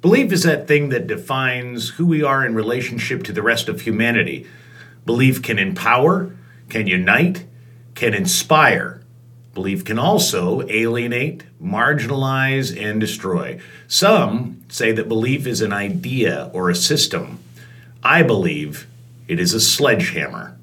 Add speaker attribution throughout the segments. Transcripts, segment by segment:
Speaker 1: Belief is that thing that defines who we are in relationship to the rest of humanity. Belief can empower, can unite, can inspire. Belief can also alienate, marginalize, and destroy. Some say that belief is an idea or a system. I believe it is a sledgehammer.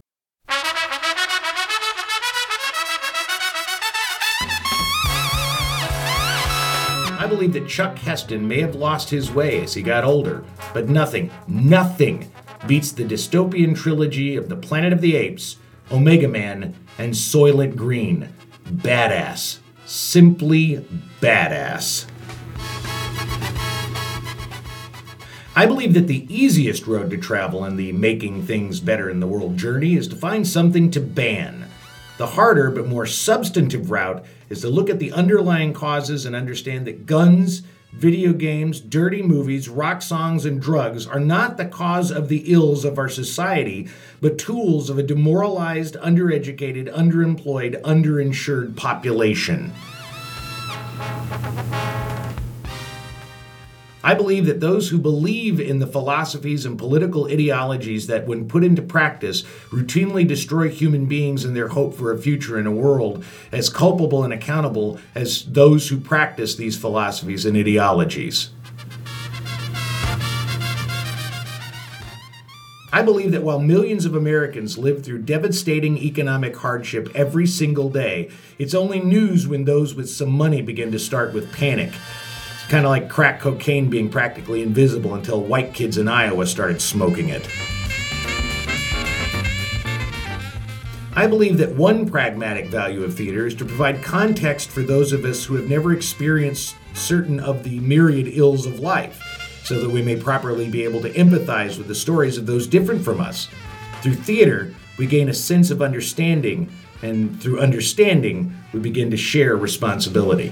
Speaker 1: I believe that Chuck Heston may have lost his way as he got older, but nothing, nothing beats the dystopian trilogy of The Planet of the Apes, Omega Man, and Soylent Green. Badass. Simply badass. I believe that the easiest road to travel in the making things better in the world journey is to find something to ban. The harder but more substantive route is to look at the underlying causes and understand that guns, video games, dirty movies, rock songs, and drugs are not the cause of the ills of our society, but tools of a demoralized, undereducated, underemployed, underinsured population. I believe that those who believe in the philosophies and political ideologies that, when put into practice, routinely destroy human beings and their hope for a future in a world as culpable and accountable as those who practice these philosophies and ideologies. I believe that while millions of Americans live through devastating economic hardship every single day, it's only news when those with some money begin to start with panic kind of like crack cocaine being practically invisible until white kids in Iowa started smoking it. I believe that one pragmatic value of theater is to provide context for those of us who have never experienced certain of the myriad ills of life, so that we may properly be able to empathize with the stories of those different from us. Through theater, we gain a sense of understanding, and through understanding, we begin to share responsibility.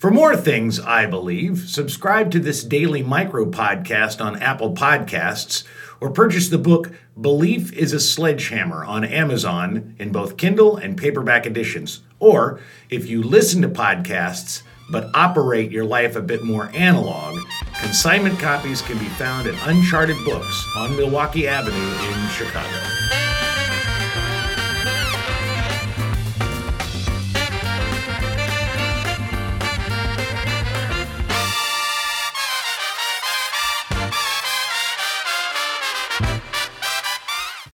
Speaker 1: For more things, I believe, subscribe to this daily micro podcast on Apple Podcasts or purchase the book Belief is a Sledgehammer on Amazon in both Kindle and paperback editions. Or if you listen to podcasts but operate your life a bit more analog, consignment copies can be found at Uncharted Books on Milwaukee Avenue in Chicago.